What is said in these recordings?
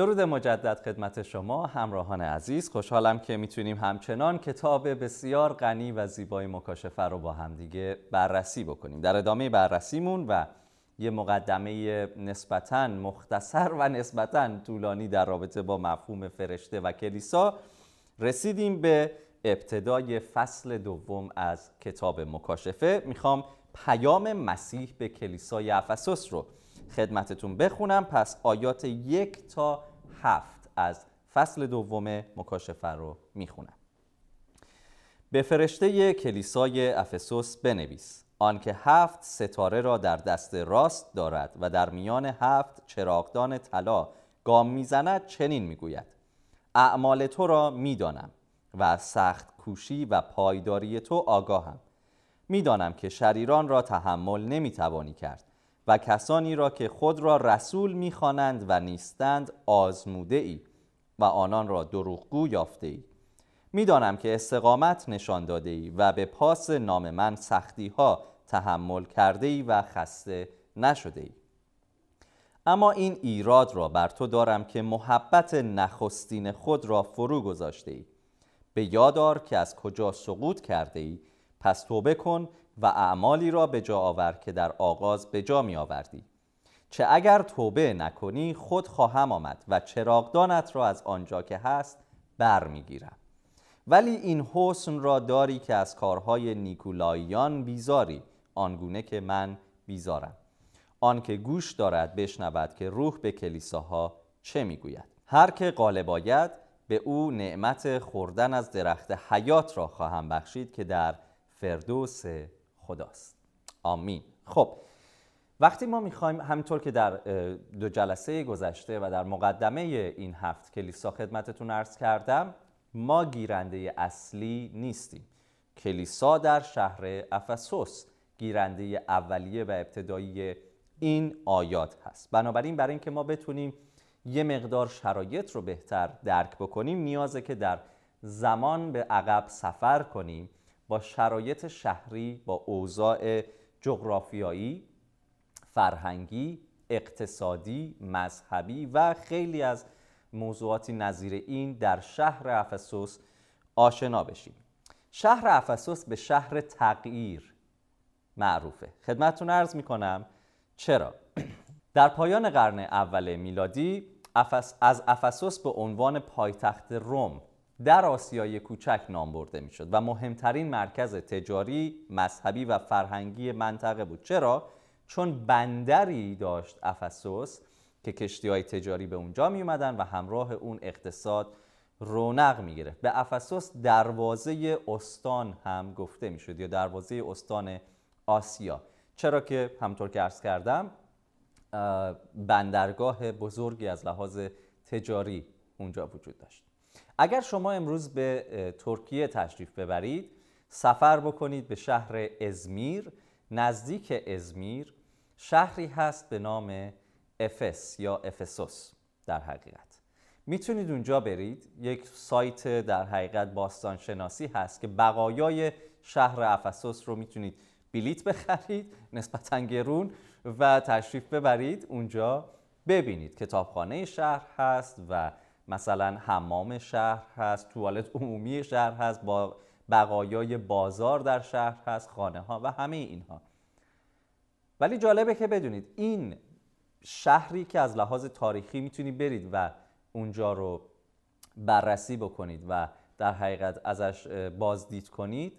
درود مجدد خدمت شما همراهان عزیز. خوشحالم که می‌تونیم همچنان کتاب بسیار غنی و زیبای مکاشفه رو با همدیگه بررسی بکنیم. در ادامه بررسیمون و یه مقدمه نسبتا مختصر و نسبتا طولانی در رابطه با مفهوم فرشته و کلیسا رسیدیم به ابتدای فصل دوم از کتاب مکاشفه. می‌خوام پیام مسیح به کلیسای افسوس رو خدمتتون بخونم. پس آیات یک تا هفت از فصل دوم مکاشفه رو می‌خونم به فرشته کلیسای افسوس بنویس. آنکه هفت ستاره را در دست راست دارد و در میان هفت چراغدان طلا گام می‌زند چنین می‌گوید. اعمال تو را می‌دانم و سخت کوشی و پایداری تو آگاهم. می‌دانم که شریران را تحمل نمی‌توانی کرد. و کسانی را که خود را رسول می‌خوانند و نیستند آزموده ای و آنان را دروغگو یافته ای می‌دانم که استقامت نشان داده ای و به پاس نام من سختی ها تحمل کرده ای و خسته نشده ای اما این ایراد را بر تو دارم که محبت نخستین خود را فرو گذاشته ای به یادار که از کجا سقوط کرده ای پس توبه کن و اعمالی را به جا آور که در آغاز به جا می آوردی چه اگر توبه نکنی خود خواهم آمد و چراغدانت را از آنجا که هست بر می گیرم. ولی این حسن را داری که از کارهای نیکولاییان بیزاری آنگونه که من بیزارم. آن که گوش دارد بشنود که روح به کلیساها چه می‌گوید. هر که غالب آید به او نعمت خوردن از درخت حیات را خواهم بخشید که در فردوس خداست. آمین. خب وقتی ما می‌خوایم همینطور که در دو جلسه گذشته و در مقدمه این هفت کلیسا خدمتتون ارز کردم ما گیرنده اصلی نیستیم. کلیسا در شهر افسوس گیرنده اولیه و ابتدایی این آیات هست. بنابراین برای اینکه ما بتونیم یه مقدار شرایط رو بهتر درک بکنیم نیازه که در زمان به عقب سفر کنیم با شرایط شهری با اوضاع جغرافیایی فرهنگی اقتصادی مذهبی و خیلی از موضوعاتی نظیر این در شهر افسوس آشنا بشیم. شهر افسوس به شهر تغییر معروفه. خدمتتون عرض می‌کنم. چرا؟ در پایان قرن اول میلادی از افسوس به عنوان پایتخت روم در آسیای کوچک نام برده می‌شد و مهمترین مرکز تجاری، مذهبی و فرهنگی منطقه بود. چرا؟ چون بندری داشت افسوس که کشتی های تجاری به اونجا می اومدن و همراه اون اقتصاد رونق می گرفت. به افسوس دروازه استان هم گفته می شد یا دروازه استان آسیا چرا که همطور که عرض کردم بندرگاه بزرگی از لحاظ تجاری اونجا وجود داشت اگر شما امروز به ترکیه تشریف ببرید سفر بکنید به شهر ازمیر نزدیک ازمیر شهری هست به نام افس یا افسوس در حقیقت. می‌تونید اونجا برید. یک سایت در حقیقت باستان شناسی هست که بقایای شهر افسوس رو می‌تونید بلیت بخرید نسبتا گرون و تشریف ببرید. اونجا ببینید کتابخانه شهر هست و مثلا حمام شهر هست توالت عمومی شهر هست با بقایای بازار در شهر هست خانه ها و همه اینها. ولی جالبه که بدونید این شهری که از لحاظ تاریخی می‌تونید برید و اونجا رو بررسی بکنید و در حقیقت ازش بازدید کنید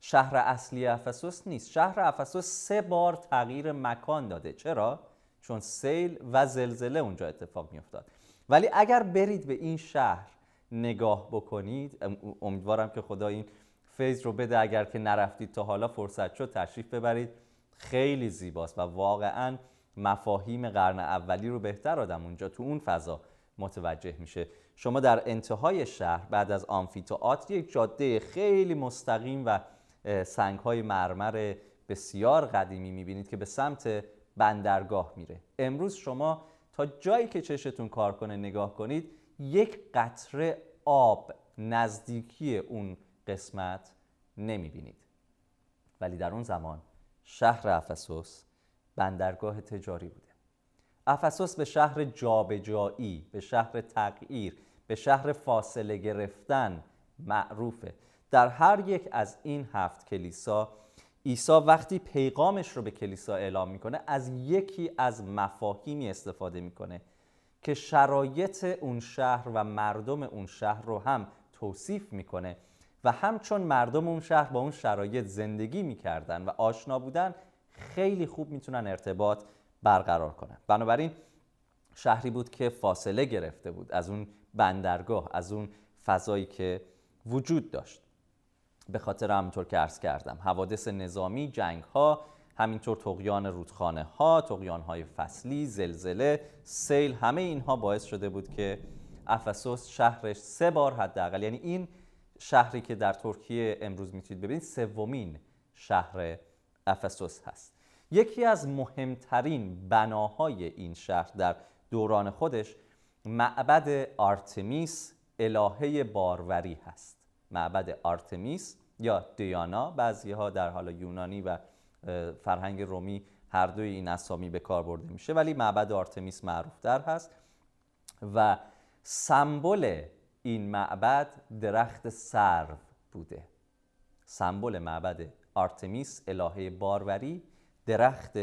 شهر اصلی افسوس نیست. شهر افسوس سه بار تغییر مکان داده. چرا؟ چون سیل و زلزله اونجا اتفاق میافتاد. ولی اگر برید به این شهر نگاه بکنید امیدوارم که خدا این فیض رو بده. اگر که نرفتید تا حالا فرصت شد تشریف ببرید. خیلی زیباست و واقعا مفاهیم قرن اولی رو بهتر آدم اونجا تو اون فضا متوجه میشه. شما در انتهای شهر بعد از آمفیتئاتر یک جاده خیلی مستقیم و سنگ های مرمر بسیار قدیمی می‌بینید که به سمت بندرگاه میره. امروز شما تا جایی که چشتون کار کنه نگاه کنید یک قطره آب نزدیکی اون قسمت نمی‌بینید. ولی در اون زمان شهر افسوس بندرگاه تجاری بوده. افسوس به شهر جابجایی به شهر تغییر به شهر فاصله گرفتن معروفه. در هر یک از این هفت کلیسا عیسی وقتی پیغامش رو به کلیسا اعلام می‌کنه از یکی از مفاهیمی استفاده می‌کنه که شرایط اون شهر و مردم اون شهر رو هم توصیف می‌کنه و همچون مردم اون شهر با اون شرایط زندگی می‌کردن و آشنا بودن خیلی خوب می‌تونن ارتباط برقرار کنن. بنابراین شهری بود که فاصله گرفته بود از اون بندرگاه از اون فضایی که وجود داشت. به خاطر همونطور که عرض کردم. حوادث نظامی جنگ ها همینطور تقیان رودخانه ها تقیان های فصلی زلزله سیل همه اینها باعث شده بود که افسوس شهرش سه بار حداقل یعنی این شهری که در ترکیه امروز می‌تونید ببینید سومین شهر افسس هست. یکی از مهمترین بناهای این شهر در دوران خودش معبد آرتمیس الهه باروری هست. معبد آرتمیس یا دیانا بعضی ها در حال یونانی و فرهنگ رومی هر دوی این اسامی به کار برده میشه ولی معبد آرتمیس معروف در هست. و سمبل این معبد درخت سرو بوده. سمبل معبد آرتمیس الهه باروری درخت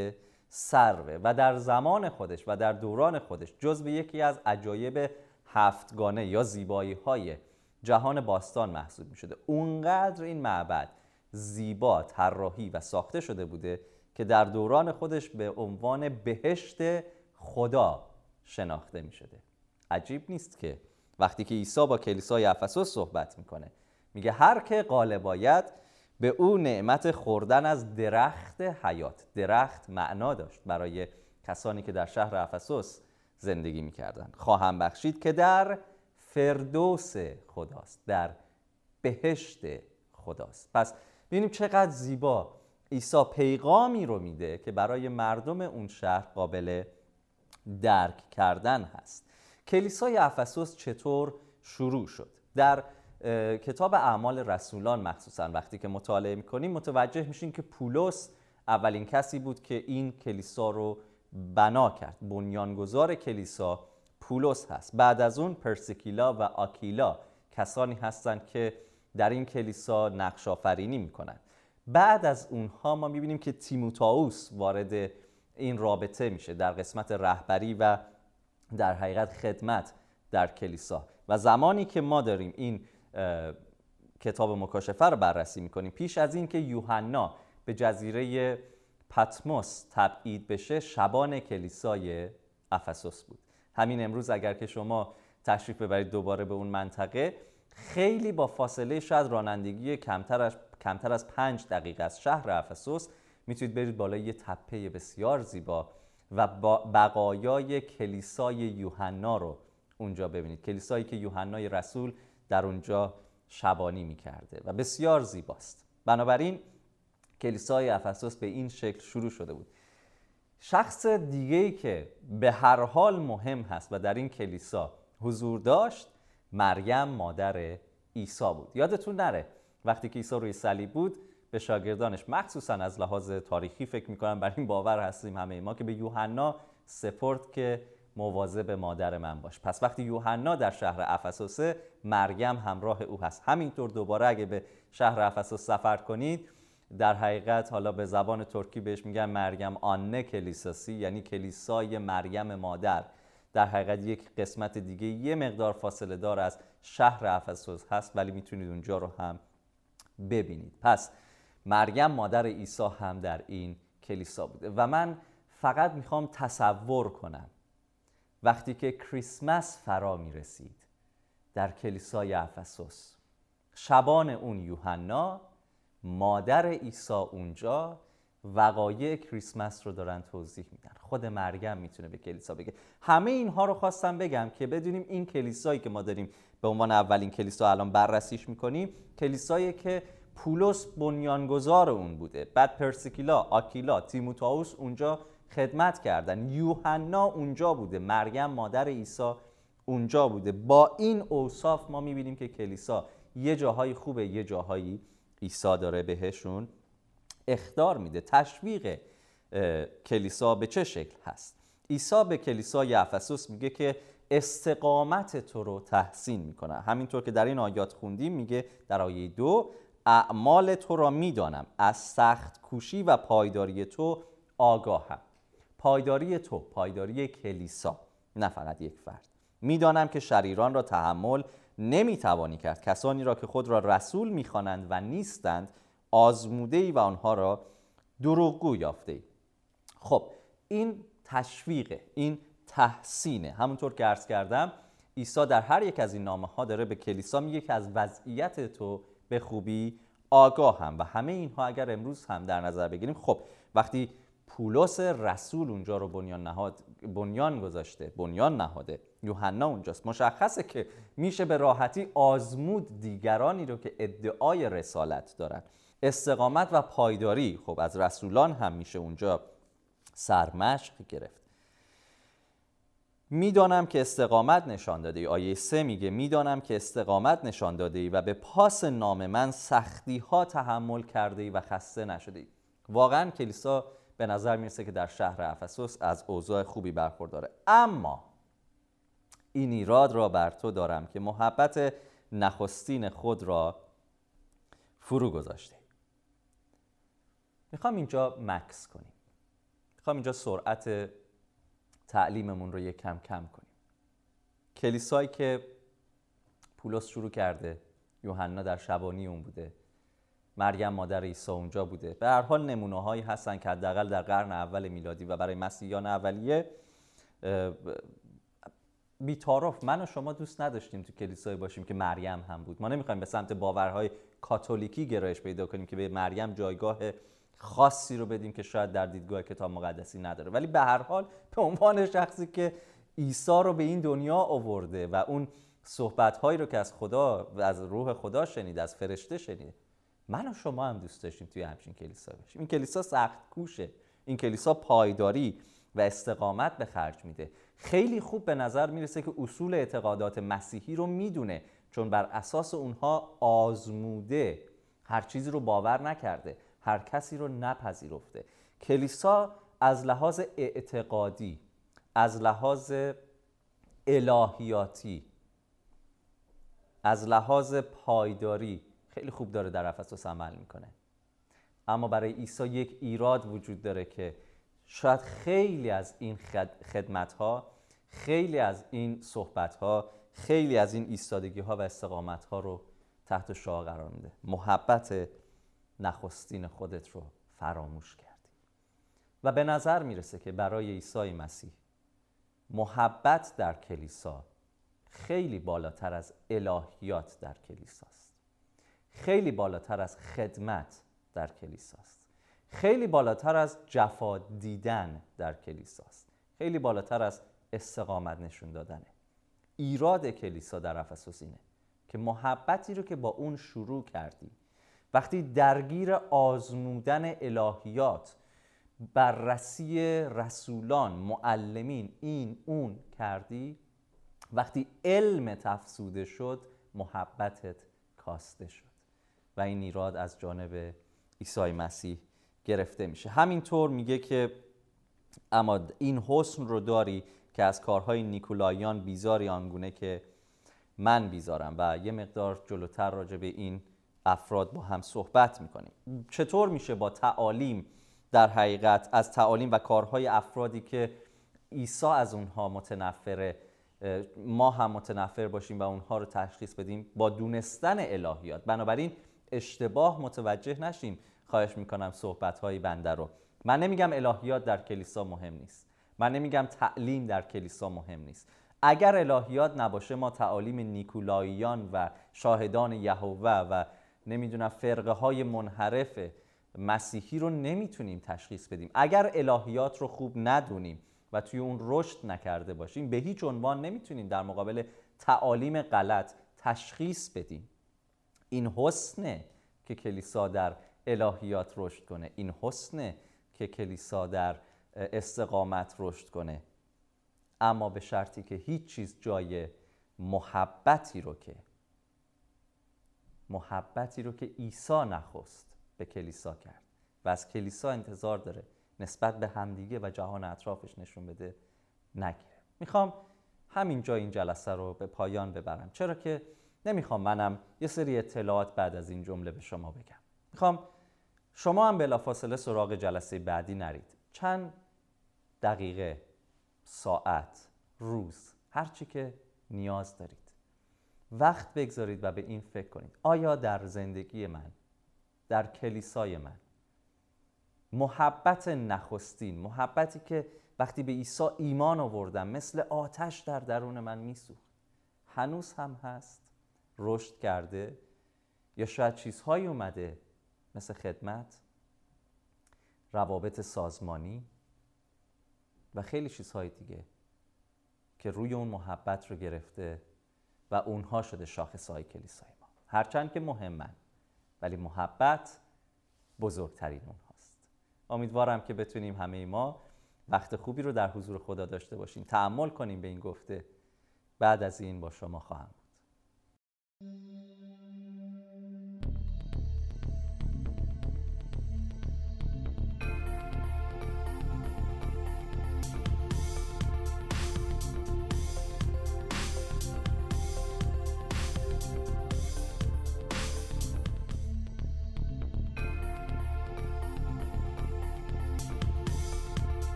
سروه. و در زمان خودش و در دوران خودش جزو یکی از عجایب هفتگانه یا زیبایی های جهان باستان محسوب می شده اونقدر این معبد زیبا طراحی و ساخته شده بوده که در دوران خودش به عنوان بهشت خدا شناخته می شده عجیب نیست که وقتی که عیسی با کلیسای افسوس صحبت می‌کنه میگه هر که غالب به او نعمت خوردن از درخت حیات درخت معنا داشت برای کسانی که در شهر افسوس زندگی می‌کردن خواهم بخشید که در فردوس خداست در بهشت خداست. پس ببینیم چقدر زیبا عیسی پیغامی رو میده که برای مردم اون شهر قابل درک کردن هست. کلیسای افسوس چطور شروع شد؟ در کتاب اعمال رسولان مخصوصا وقتی که مطالعه می‌کنیم متوجه میشین که پولس اولین کسی بود که این کلیسا رو بنا کرد. بنیانگذار کلیسا پولس هست. بعد از اون پرسیکیلا و آکیلا کسانی هستند که در این کلیسا نقش آفرینی می‌کنند. بعد از اونها ما می‌بینیم که تیموتائوس وارد این رابطه میشه در قسمت رهبری و در حقیقت خدمت در کلیسا. و زمانی که ما داریم این کتاب مکاشفه رو بررسی می‌کنیم پیش از این که یوحنا به جزیره پتموس تبعید بشه شبان کلیسای افسوس بود. همین امروز اگر که شما تشریف ببرید دوباره به اون منطقه خیلی با فاصله شاید رانندگی کمتر از, کمتر از پنج دقیقه از شهر افسوس می‌تونید برید بالای یه تپه بسیار زیبا و بقایای کلیسای یوحنا رو اونجا ببینید. کلیسایی که یوحنای رسول در اونجا شبانی می‌کرده و بسیار زیباست. بنابراین کلیسای افسوس به این شکل شروع شده بود. شخص دیگه ای که به هر حال مهم هست و در این کلیسا حضور داشت مریم مادر عیسی بود. یادتون نره وقتی که عیسی روی صلیب بود به شاگردانش مخصوصا از لحاظ تاریخی فکر می‌کنم بر این باور هستیم همه ما که به یوحنا سپرد که مواظب مادر من باش. پس وقتی یوحنا در شهر افسوسه مریم همراه او هست. همینطور دوباره اگه به شهر افسوس سفر کنید در حقیقت حالا به زبان ترکی بهش میگن مریم آنه کلیساسی یعنی کلیسای مریم مادر. در حقیقت یک قسمت دیگه یه مقدار فاصله دار از شهر افسوس هست ولی می‌تونید اونجا رو هم ببینید. پس مریم مادر عیسی هم در این کلیسا بوده. و من فقط می‌خوام تصور کنم وقتی که کریسمس فرا می‌رسید در کلیسای افسوس شبان اون یوحنا مادر عیسی اونجا وقایع کریسمس رو دارن توضیح میدن. خود مریم می‌تونه به کلیسا بگه. همه اینها رو خواستم بگم که بدونیم این کلیسایی که ما داریم به عنوان اولین کلیسا الان بررسیش می‌کنیم کلیسایی که پولس بنیانگذار اون بوده. بعد پرسیکیلا آکیلا تیموتائوس اونجا خدمت کردن. یوحنا اونجا بوده. مریم مادر عیسی اونجا بوده. با این اوصاف ما می‌بینیم که کلیسا یه جاهای خوبه یه جاهایی عیسی داره بهشون اختار میده. تشویق کلیسا به چه شکل هست؟ عیسی به کلیسای افسوس میگه که استقامت تو رو تحسین می‌کنه. همینطور که در این آیات خوندیم میگه در آیه دو اعمال تو را می‌دانم از سخت کوشی و پایداری تو آگاهم. پایداری تو پایداری کلیسا نه فقط یک فرد. می‌دانم که شریران را تحمل نمی‌توانی کرد. کسانی را که خود را رسول می‌خوانند و نیستند آزموده ای و آنها را دروغگو یافته ای خب این تشویقه این تحسینه. همونطور که عرض کردم عیسی در هر یک از این نامه ها داره به کلیسا میگه که از وضعیت تو به خوبی آگاه هم و همه اینها اگر امروز هم در نظر بگیریم خب وقتی پولس رسول اونجا رو بنیان نهاد بنیان گذاشته بنیان نهاده. یوحنا اونجاست. مشخصه که میشه به راحتی آزمود دیگرانی رو که ادعای رسالت دارن. استقامت و پایداری. خب از رسولان هم میشه اونجا سرمشق گرفت. می‌دانم که استقامت نشان داده ای آیه سه میگه می‌دانم که استقامت نشان داده ای و به پاس نام من سختی ها تحمل کرده ای و خسته نشده ای واقعا کلیسا به نظر می‌رسه که در شهر افسوس از اوضاع خوبی برخورداره. اما این ایراد را بر تو دارم که محبت نخستین خود را فرو گذاشته می‌خوام اینجا مکس کنیم. می‌خوام اینجا سرعت تعلیممون رو یک کم کم کنیم. کلیسایی که پولس شروع کرده یوحنا در شبانی اون بوده. مریم مادر عیسی اونجا بوده. به هر حال نمونه هایی هستن که حداقل در قرن اول میلادی و برای مسیحیان اولیه بیتارف من و شما دوست نداشتیم تو کلیسای باشیم که مریم هم بود. ما نمی‌خوایم به سمت باورهای کاتولیکی گرایش پیدا کنیم که به مریم جایگاه خاصی رو بدیم که شاید در دیدگاه کتاب مقدسی نداره. ولی به هر حال به عنوان شخصی که عیسی رو به این دنیا آورده و اون صحبت هایی رو که از خدا و از روح خدا شنید از فرشته شنید من و شما هم دوست داشتیم توی همچین کلیسا باشیم. این کلیسا سخت کوشه. این کلیسا پایداری و استقامت به خرج میده. خیلی خوب به نظر می‌رسه که اصول اعتقادات مسیحی رو می‌دونه چون بر اساس اونها آزموده. هر چیزی رو باور نکرده هر کسی رو نپذیرفته. کلیسا از لحاظ اعتقادی از لحاظ الهیاتی از لحاظ پایداری خیلی خوب داره در افسوس عمل می‌کنه. اما برای عیسی یک ایراد وجود داره که شاید خیلی از این خدمت ها خیلی از این صحبت ها خیلی از این ایستادگی ها و استقامت ها رو تحت شعا قرار میده. محبت نخستین خودت رو فراموش کردی. و به نظر می‌رسه که برای عیسی مسیح محبت در کلیسا خیلی بالاتر از الهیات در کلیساست. خیلی بالاتر از خدمت در کلیساست خیلی بالاتر از جفا دیدن در کلیساست خیلی بالاتر از استقامت نشون دادنه ایراد کلیسا در افسوس اینه که محبتی رو که با اون شروع کردی وقتی درگیر آزمودن الهیات بررسی رسولان معلمین این اون کردی وقتی علم تفسوده شد محبتت کاسته شد. و این ایراد از جانب عیسی مسیح گرفته میشه. همینطور میگه که اما این حسن رو داری که از کارهای نیکولاییان بیزاری آنگونه که من بیزارم. و یه مقدار جلوتر راجع به این افراد با هم صحبت می‌کنیم. چطور میشه با تعالیم در حقیقت از تعالیم و کارهای افرادی که عیسی از اونها متنفره ما هم متنفر باشیم و اونها رو تشخیص بدیم با دونستن الهیات. بنابراین اشتباه متوجه نشیم. خواهش می‌کنم صحبت های بنده رو. من نمیگم الهیات در کلیسا مهم نیست. من نمیگم تعلیم در کلیسا مهم نیست. اگر الهیات نباشه ما تعالیم نیکولاییان و شاهدان یهوه و نمی‌دونم فرقه های منحرف مسیحی رو نمی‌تونیم تشخیص بدیم. اگر الهیات رو خوب ندونیم و توی اون رشد نکرده باشیم به هیچ عنوان نمی‌تونیم در مقابل تعالیم غلط تشخیص بدیم. این حسنه که کلیسا در الهیات رشد کنه این حسنه که کلیسا در استقامت رشد کنه. اما به شرطی که هیچ چیز جای محبتی رو که محبتی رو که عیسی نخست به کلیسا کرد. و از کلیسا انتظار داره نسبت به همدیگه و جهان اطرافش نشون بده نگیره. می‌خوام همینجا این جلسه رو به پایان ببرم. چرا که نمی‌خوام منم یه سری اطلاعات بعد از این جمله به شما بگم. می‌خوام شما هم بلافاصله سراغ جلسه بعدی نرید. چند دقیقه ساعت روز هرچی که نیاز دارید. وقت بگذارید و به این فکر کنید. آیا در زندگی من در کلیسای من محبت نخستین محبتی که وقتی به عیسی ایمان آوردم مثل آتش در درون من میسوخت هنوز هم هست؟ رشد کرده یا شاید چیزهایی اومده مثل خدمت روابط سازمانی و خیلی چیزهای دیگه که روی اون محبت رو گرفته و اونها شده شاخص های کلیسای ما. هرچند که مهمن ولی محبت بزرگترین اونهاست. امیدوارم که بتونیم همه ما وقت خوبی رو در حضور خدا داشته باشیم. تعمل کنیم به این گفته. بعد از این با شما خواهم بود